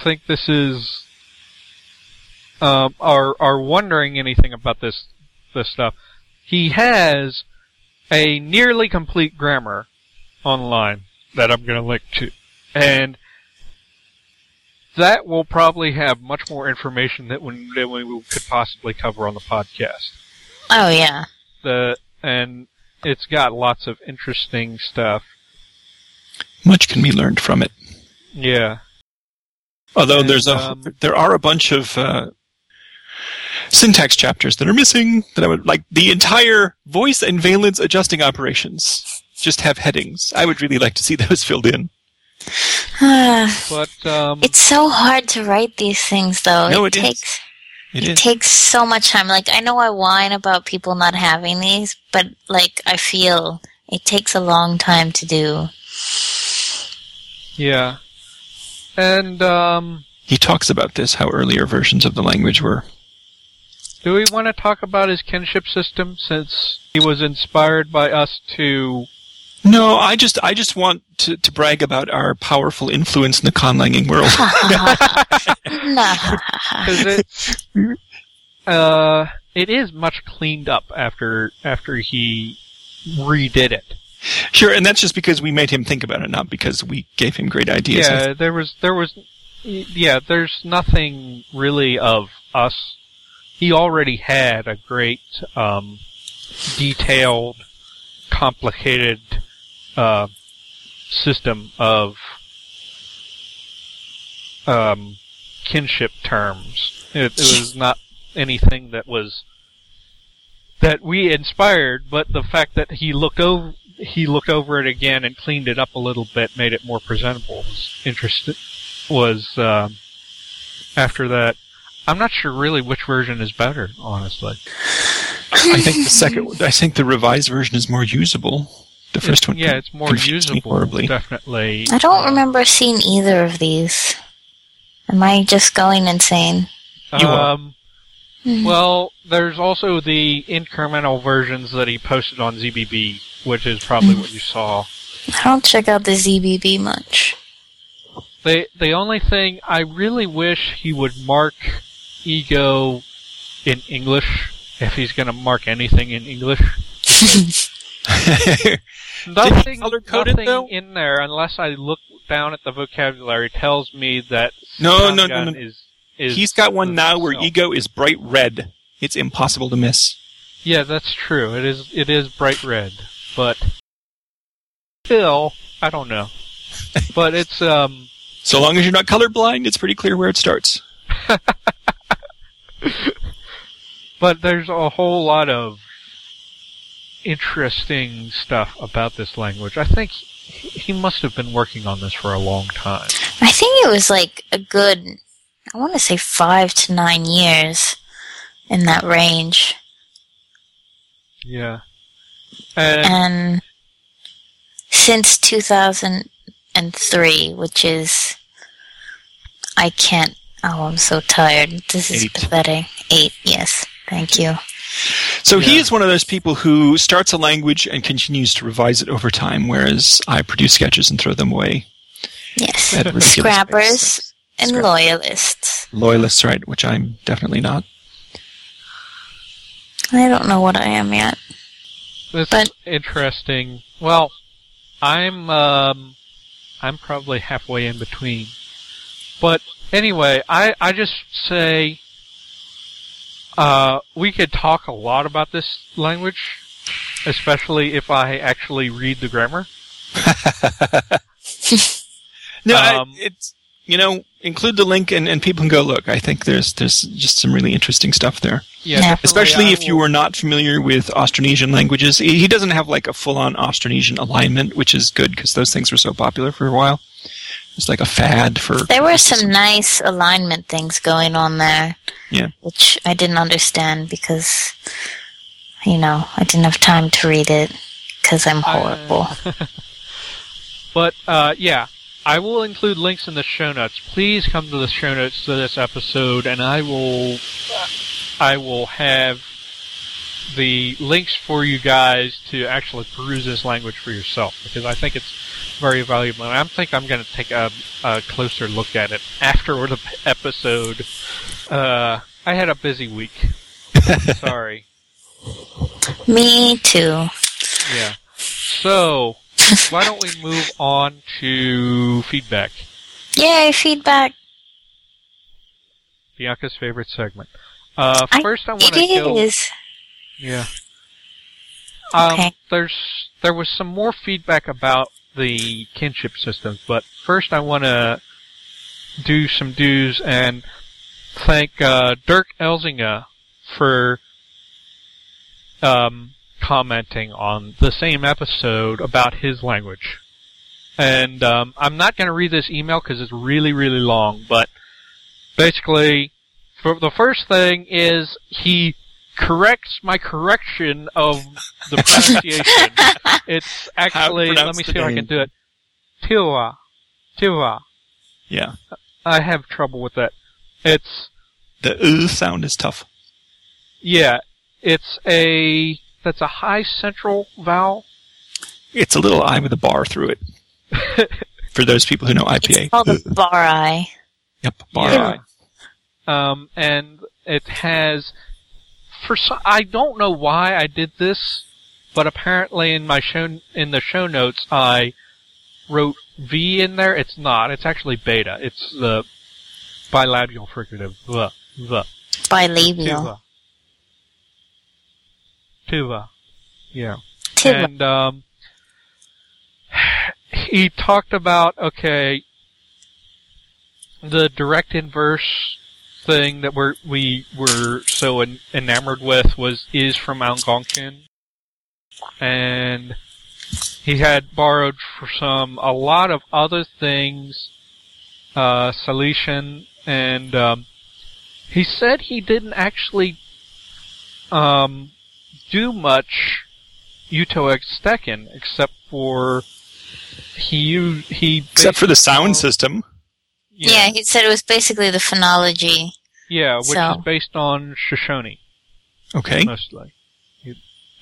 think this is um, are are wondering anything about this this stuff, he has a nearly complete grammar online that I'm going to link to, and that will probably have much more information that we, than we could possibly cover on the podcast. Oh yeah. The and it's got lots of interesting stuff. Much can be learned from it. Yeah. Although And, there's a, um, there are a bunch of, uh, syntax chapters that are missing that I would like the entire voice and valence adjusting operations just have headings. I would really like to see those filled in. But um, it's so hard to write these things though. No, it, it is. takes It it is. takes so much time. Like I know I whine about people not having these, but like I feel it takes a long time to do. Yeah. And um, He talks about this, how earlier versions of the language were. Do we want to talk about his kinship system since he was inspired by us to? No, I just I just want to, to brag about our powerful influence in the conlanging world. nah. Because it, uh, it is much cleaned up after after he redid it. sure, and that's just because we made him think about it, not because we gave him great ideas. Yeah, there was there was, yeah, there's nothing really of us. He already had a great, um, detailed, complicated uh, system of um, kinship terms. It, it was not anything that was that we inspired, but the fact that he looked over he looked over it again and cleaned it up a little bit, made it more presentable. Was interesting. was um, after that. I'm not sure really which version is better, honestly. I think the second, I think the revised version is more usable. The first It's- one, yeah, it's more usable. horribly. Definitely. I don't Uh, remember seeing either of these. Am I just going insane? You are. Um, well, there's also the incremental versions that he posted on ZBB, which is probably what you saw. I don't check out the ZBB much. The the only thing I really wish he would mark ego in English if he's going to mark anything in English. Nothing, nothing though? in there unless I look down at the vocabulary tells me that No, no, no, no. is is He's got one now where ego is bright red. It's impossible to miss. Yeah, that's true. It is it is bright red, but still, I don't know. but it's um So long as you're not colorblind, it's pretty clear where it starts. but there's a whole lot of interesting stuff about this language. I think he must have been working on this for a long time. I think it was like a good, I want to say five to nine years in that range. Yeah. And And since 2003, which is, I can't, oh, I'm so tired. This is Eight. pathetic. Eight, yes. Thank you. So he is one of those people who starts a language and continues to revise it over time, whereas I produce sketches and throw them away. Yes. Scrappers pace. and Scrap- loyalists. Loyalists, right? Which I'm definitely not. I don't know what I am yet. It's But- interesting. Well, I'm um, I'm probably halfway in between. But anyway, I I just say, uh, we could talk a lot about this language, especially if I actually read the grammar. No, I- Um, it's you know include the link and, and people can go look. I think there's there's just some really interesting stuff there. Yeah, Yeah. definitely Especially I if you will- were not familiar with Austronesian languages. He he doesn't have like a full-on Austronesian alignment, which is good because those things were so popular for a while. It's like a fad for. There were some nice alignment things going on there. Yeah. Which I didn't understand because, you know, I didn't have time to read it because I'm horrible. But uh, yeah, I will include links in the show notes. Please come to the show notes to this episode, and I will, I will have the links for you guys to actually peruse this language for yourself because I think it's very valuable. And I think I'm going to take a, a closer look at it after the episode. Uh, I had a busy week. Sorry. Me too. Yeah. So, why don't we move on to feedback? Yay, feedback. Bianca's favorite segment. Uh, first, I, want to It go. is. Yeah. Um, Okay. There's there was some more feedback about the kinship systems, but first I want to do some dues and thank uh, Dirk Elzinga for um, commenting on the same episode about his language. And um, I'm not going to read this email because it's really, really long, but basically, the first thing is he corrects my correction of the pronunciation. it's actually, let me see if I can do it. Tiwa. Tiwa. Yeah. I have trouble with that. It's, The uh sound is tough. yeah, it's a, that's a high central vowel. It's a little I with a bar through it. For those people who know IPA. It's called a bar eye. Yep, bar Yeah. I. um, and it has for so, I don't know why I did this, but apparently in my show in the show notes I wrote V in there. It's not. It's actually beta. It's the bilabial fricative. The the Bilabial. tuva. Tuva. Yeah. Tuba. And um, he talked about okay, the direct inverse thing that we're, we were so en- enamored with was is from Algonquin, and he had borrowed for some a lot of other things, uh, Salishan, and um, he said he didn't actually um, do much Uto-Aztecan except for he used he Except for the sound system. Yeah. he said it was basically the phonology. yeah, which So- is based on Shoshone Okay. mostly,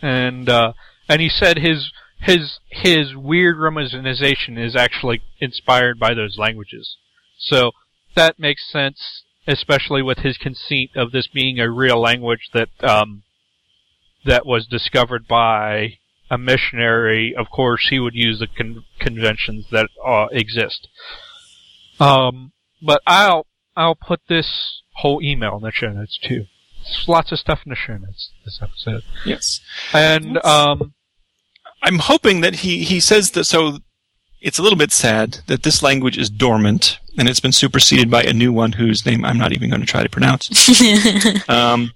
and uh, and he said his his his weird romanization is actually inspired by those languages, so that makes sense, especially with his conceit of this being a real language that um, that was discovered by a missionary. Of course, he would use the con- conventions that uh, exist. Um, but I'll I'll put this whole email in the show notes too. There's lots of stuff in the show notes this episode, Yes. and um, I'm hoping that he, he says that so it's a little bit sad that this language is dormant and it's been superseded by a new one whose name I'm not even going to try to pronounce. Um,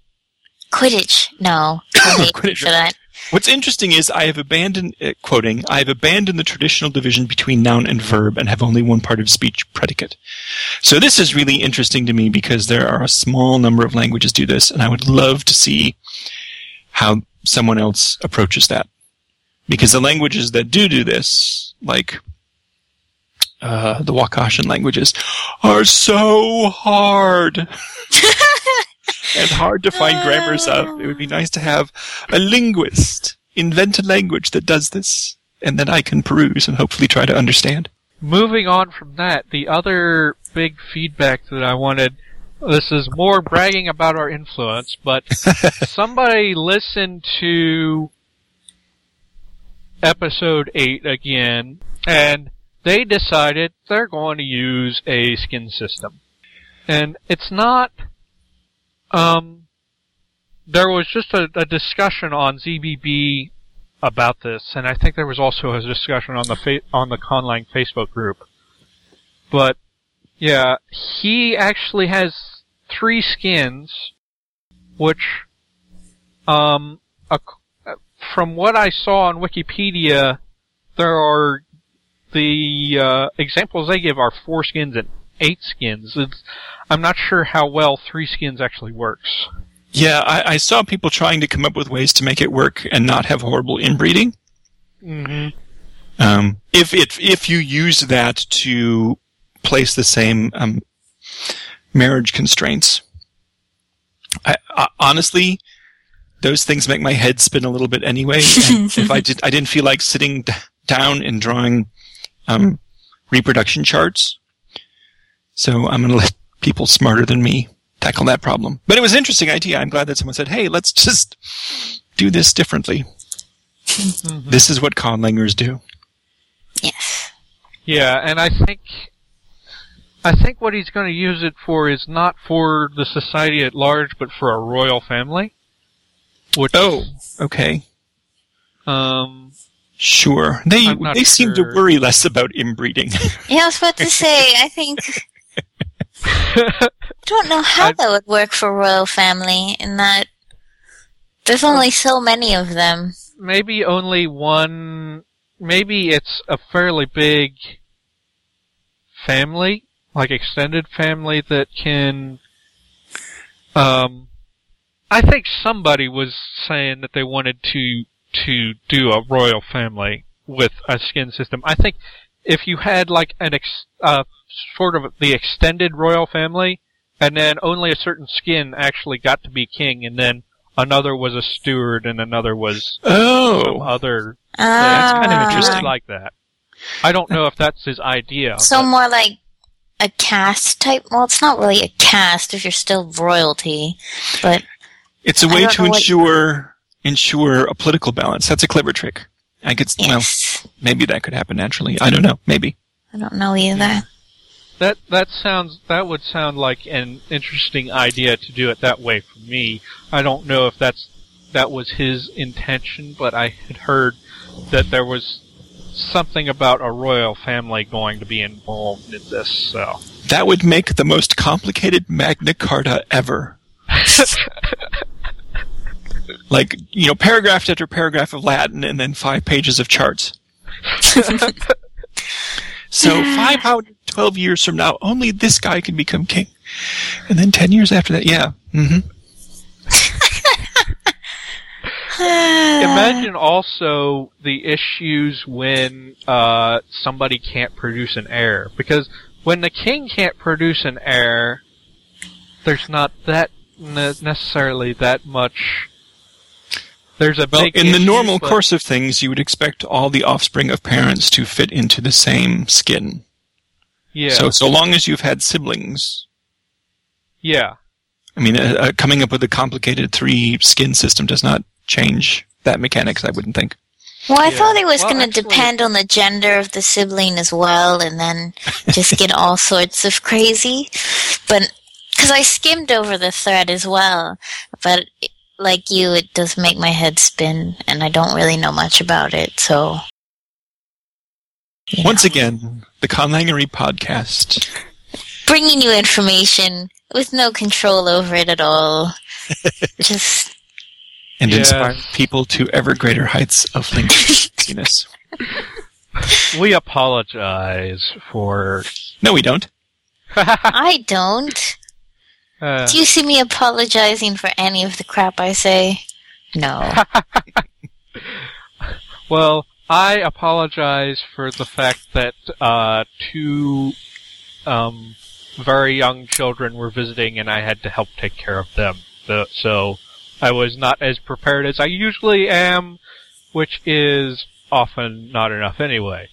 Quidditch. No. Too late Quidditch. What's interesting is I have abandoned, uh, quoting, I have abandoned the traditional division between noun and verb and have only one part of speech predicate. So this is really interesting to me because there are a small number of languages do this and I would love to see how someone else approaches that. Because the languages that do do this, like uh, the Wakashan languages, are so hard and hard to find grammars ah. of. It would be nice to have a linguist invent a language that does this, and then I can peruse and hopefully try to understand. moving on from that, the other big feedback that I wanted. This is more bragging about our influence, but somebody listened to episode 8 again, and they decided they're going to use a skin system. And it's not, um, there was just a, a discussion on ZBB about this, and I think there was also a discussion on the fa- on the Conlang Facebook group. But yeah, he actually has three skins, which, um, ac- from what I saw on Wikipedia, there are the uh, examples they give are four skins and eight skins. It's, I'm not sure how well three skins actually works. Yeah, I, I saw people trying to come up with ways to make it work and not have horrible inbreeding. Mm-hmm. Um, if it if you use that to place the same um, marriage constraints, I, I, honestly, those things make my head spin a little bit anyway. And if I did, I didn't feel like sitting d- down and drawing um, reproduction charts. So I'm going to let people smarter than me tackle that problem. But it was an interesting idea. I'm glad that someone said, "Hey, let's just do this differently." This is what conlangers do. Yes. Yeah, and I think I think what he's going to use it for is not for the society at large, but for a royal family. Which, Oh, okay. um, Sure. They I'm not they seem to worry less about inbreeding. Yeah, I was about to say, I think, I don't know how I- that would work for royal family in that there's only so many of them. maybe only one. Maybe it's a fairly big family, like extended family that can. Um, I think somebody was saying that they wanted to to do a royal family with a skin system. I think if you had like an ex, uh, sort of the extended royal family, and then only a certain skin actually got to be king, and then another was a steward, and another was some oh, other that's kind of Ah. interesting. like that. I don't know if that's his idea. So but- more like a caste type. Well, it's not really a caste if you're still royalty, but it's a way to know what- ensure ensure a political balance. That's a clever trick. I could well, maybe that could happen naturally. I don't know. Maybe. I don't know either. That that sounds that would sound like an interesting idea to do it that way for me. I don't know if that's that was his intention, but I had heard that there was something about a royal family going to be involved in this. So That would make the most complicated Magna Carta ever. like, you know, paragraph after paragraph of Latin and then five pages of charts. so 512 years from now, only this guy can become king. And then 10 years after that, yeah. hmm imagine also the issues when uh, somebody can't produce an heir because when the king can't produce an heir, there's not that ne- necessarily that much. There's a Well, big in the normal but- course of things, you would expect all the offspring of parents to fit into the same skin. Yeah, So, so long as you've had siblings, yeah, I mean, uh, uh, coming up with a complicated three skin system does not change that mechanics, I wouldn't think. Well, I Yeah. thought it was Well, going to depend on the gender of the sibling as well, and then just get all sorts of crazy. But because I skimmed over the thread as well, but like you, it does make my head spin, and I don't really know much about it. So, you Once know, again, the Conlangery podcast. bringing you information with no control over it at all. just And Yes. inspire people to ever greater heights of linguisticness. we apologize for. no, we don't. I don't. Uh, Do you see me apologizing for any of the crap I say? No. Well, I apologize for the fact that uh, two um, very young children were visiting, and I had to help take care of them. So, so I was not as prepared as I usually am, which is often not enough anyway.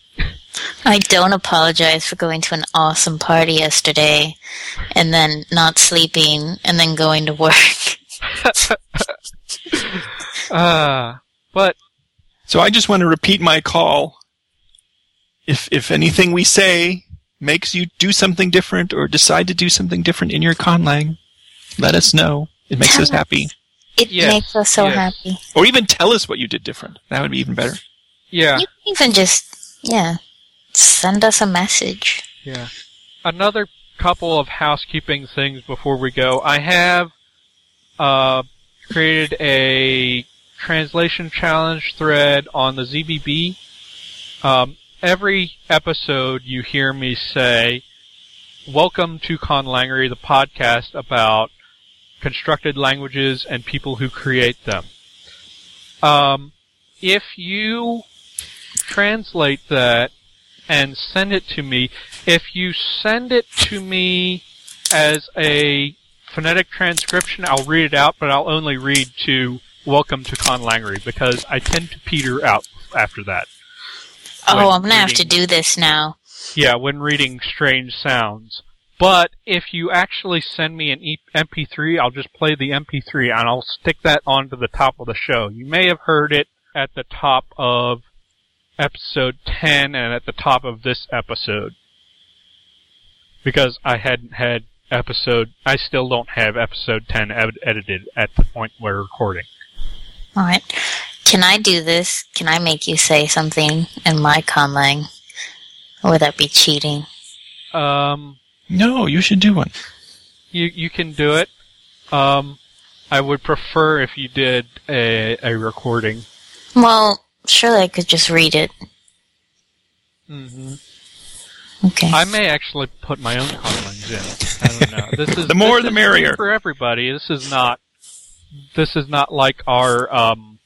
I don't apologize for going to an awesome party yesterday and then not sleeping and then going to work. Uh, but So I just want to repeat my call. If if anything we say makes you do something different or decide to do something different in your conlang, let us know. It makes us happy. It Yes, makes us so yes. happy. Or even tell us what you did different. That would be even better. yeah, You can even just, yeah, send us a message. Yeah. Another couple of housekeeping things before we go. I have uh, created a translation challenge thread on the ZBB. Um, every episode you hear me say, Welcome to Con Conlangery, the podcast about constructed languages and people who create them. Um, if you translate that and send it to me. If you send it to me as a phonetic transcription, I'll read it out, but I'll only read to Welcome to Conlangery because I tend to peter out after that. Oh, I'm gonna have to do this now. Yeah, when reading strange sounds. But if you actually send me an e- MP3, I'll just play the MP3 and I'll stick that onto the top of the show. You may have heard it at the top of episode 10 and at the top of this episode. Because I hadn't had episode, I still don't have episode 10 ed- edited at the point we're recording. Alright. Can I do this? Can I make you say something in my conlang? Or would that be cheating? Um, No, you should do one. you you can do it. Um, I would prefer if you did a a recording. Well, surely I could just read it. Mm-hmm. Okay. I may actually put my own conlangs in. I don't know. This is The more this the is merrier. for everybody. This is not. This is not like our um,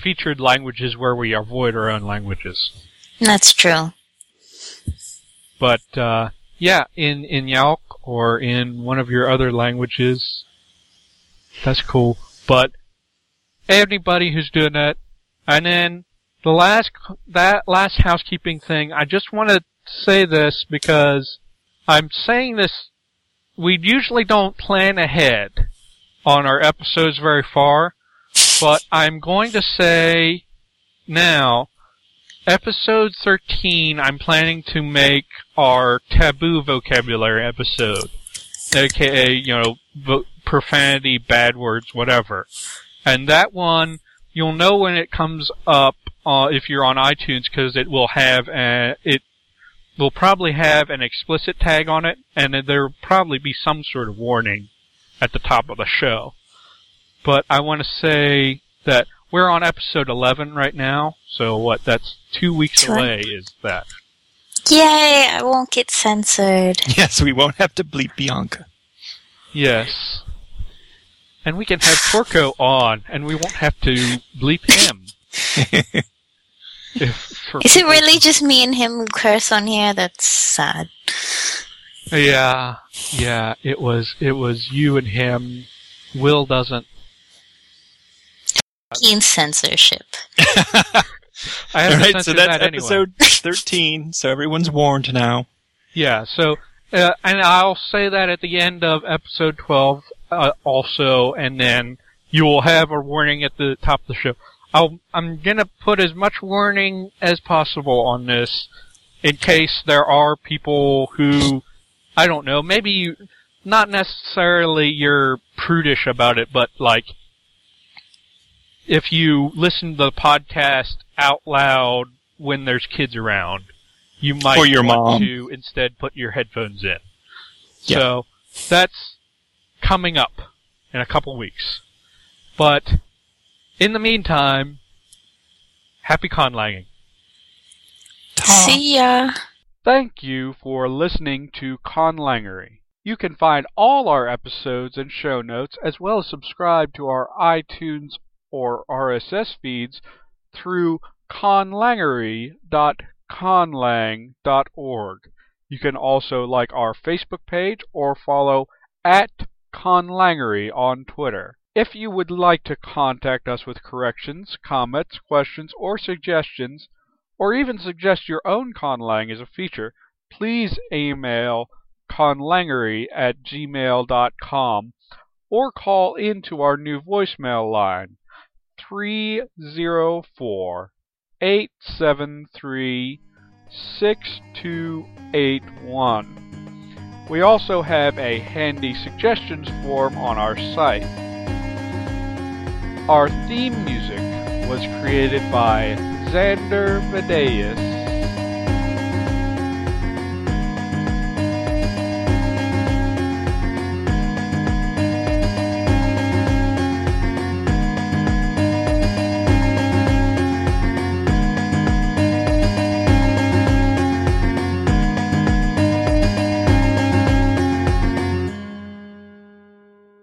featured languages where we avoid our own languages. That's true. But uh, yeah, in in Yauk or in one of your other languages, that's cool. But anybody who's doing that, and then the last that last housekeeping thing, I just want to say this because I'm saying this. We usually don't plan ahead on our episodes very far, but I'm going to say now episode 13, I'm planning to make our taboo vocabulary episode. AKA, you know, vo- profanity, bad words, whatever. And that one, you'll know when it comes up, uh, if you're on iTunes, because it will have a, it will probably have an explicit tag on it, and there'll probably be some sort of warning at the top of the show. But I want to say that we're on episode 11 right now, so what, that's two weeks Sure. away, is that. Yay! I won't get censored. Yes, we won't have to bleep Bianca. Yes. And we can have Porco on, and we won't have to bleep him. if, Is it really just me and him who curse on here? That's sad. Yeah, yeah, it was, it was you and him. Will doesn't. Keen censorship. I have right, so that's that anyway. episode 13, so everyone's warned now. Yeah, so, uh, and I'll say that at the end of episode 12, uh, also, and then you will have a warning at the top of the show. I'll, I'm gonna put as much warning as possible on this, in case there are people who, I don't know, maybe you, not necessarily you're prudish about it, but like, if you listen to the podcast out loud when there's kids around, you might Or your want mom. to instead put your headphones in. Yeah. So that's coming up in a couple weeks. But in the meantime, happy conlanging. See ya. Thank you for listening to Conlangery. You can find all our episodes and show notes, as well as subscribe to our iTunes or RSS feeds through conlangery.conlang.org. You can also like our Facebook page or follow at Conlangery on Twitter. If you would like to contact us with corrections, comments, questions, or suggestions, or even suggest your own conlang as a feature, please email conlangery at gmail.com or call into our new voicemail line 304 873 6281. We also have a handy suggestions form on our site. Our theme music was created by Xander Medeus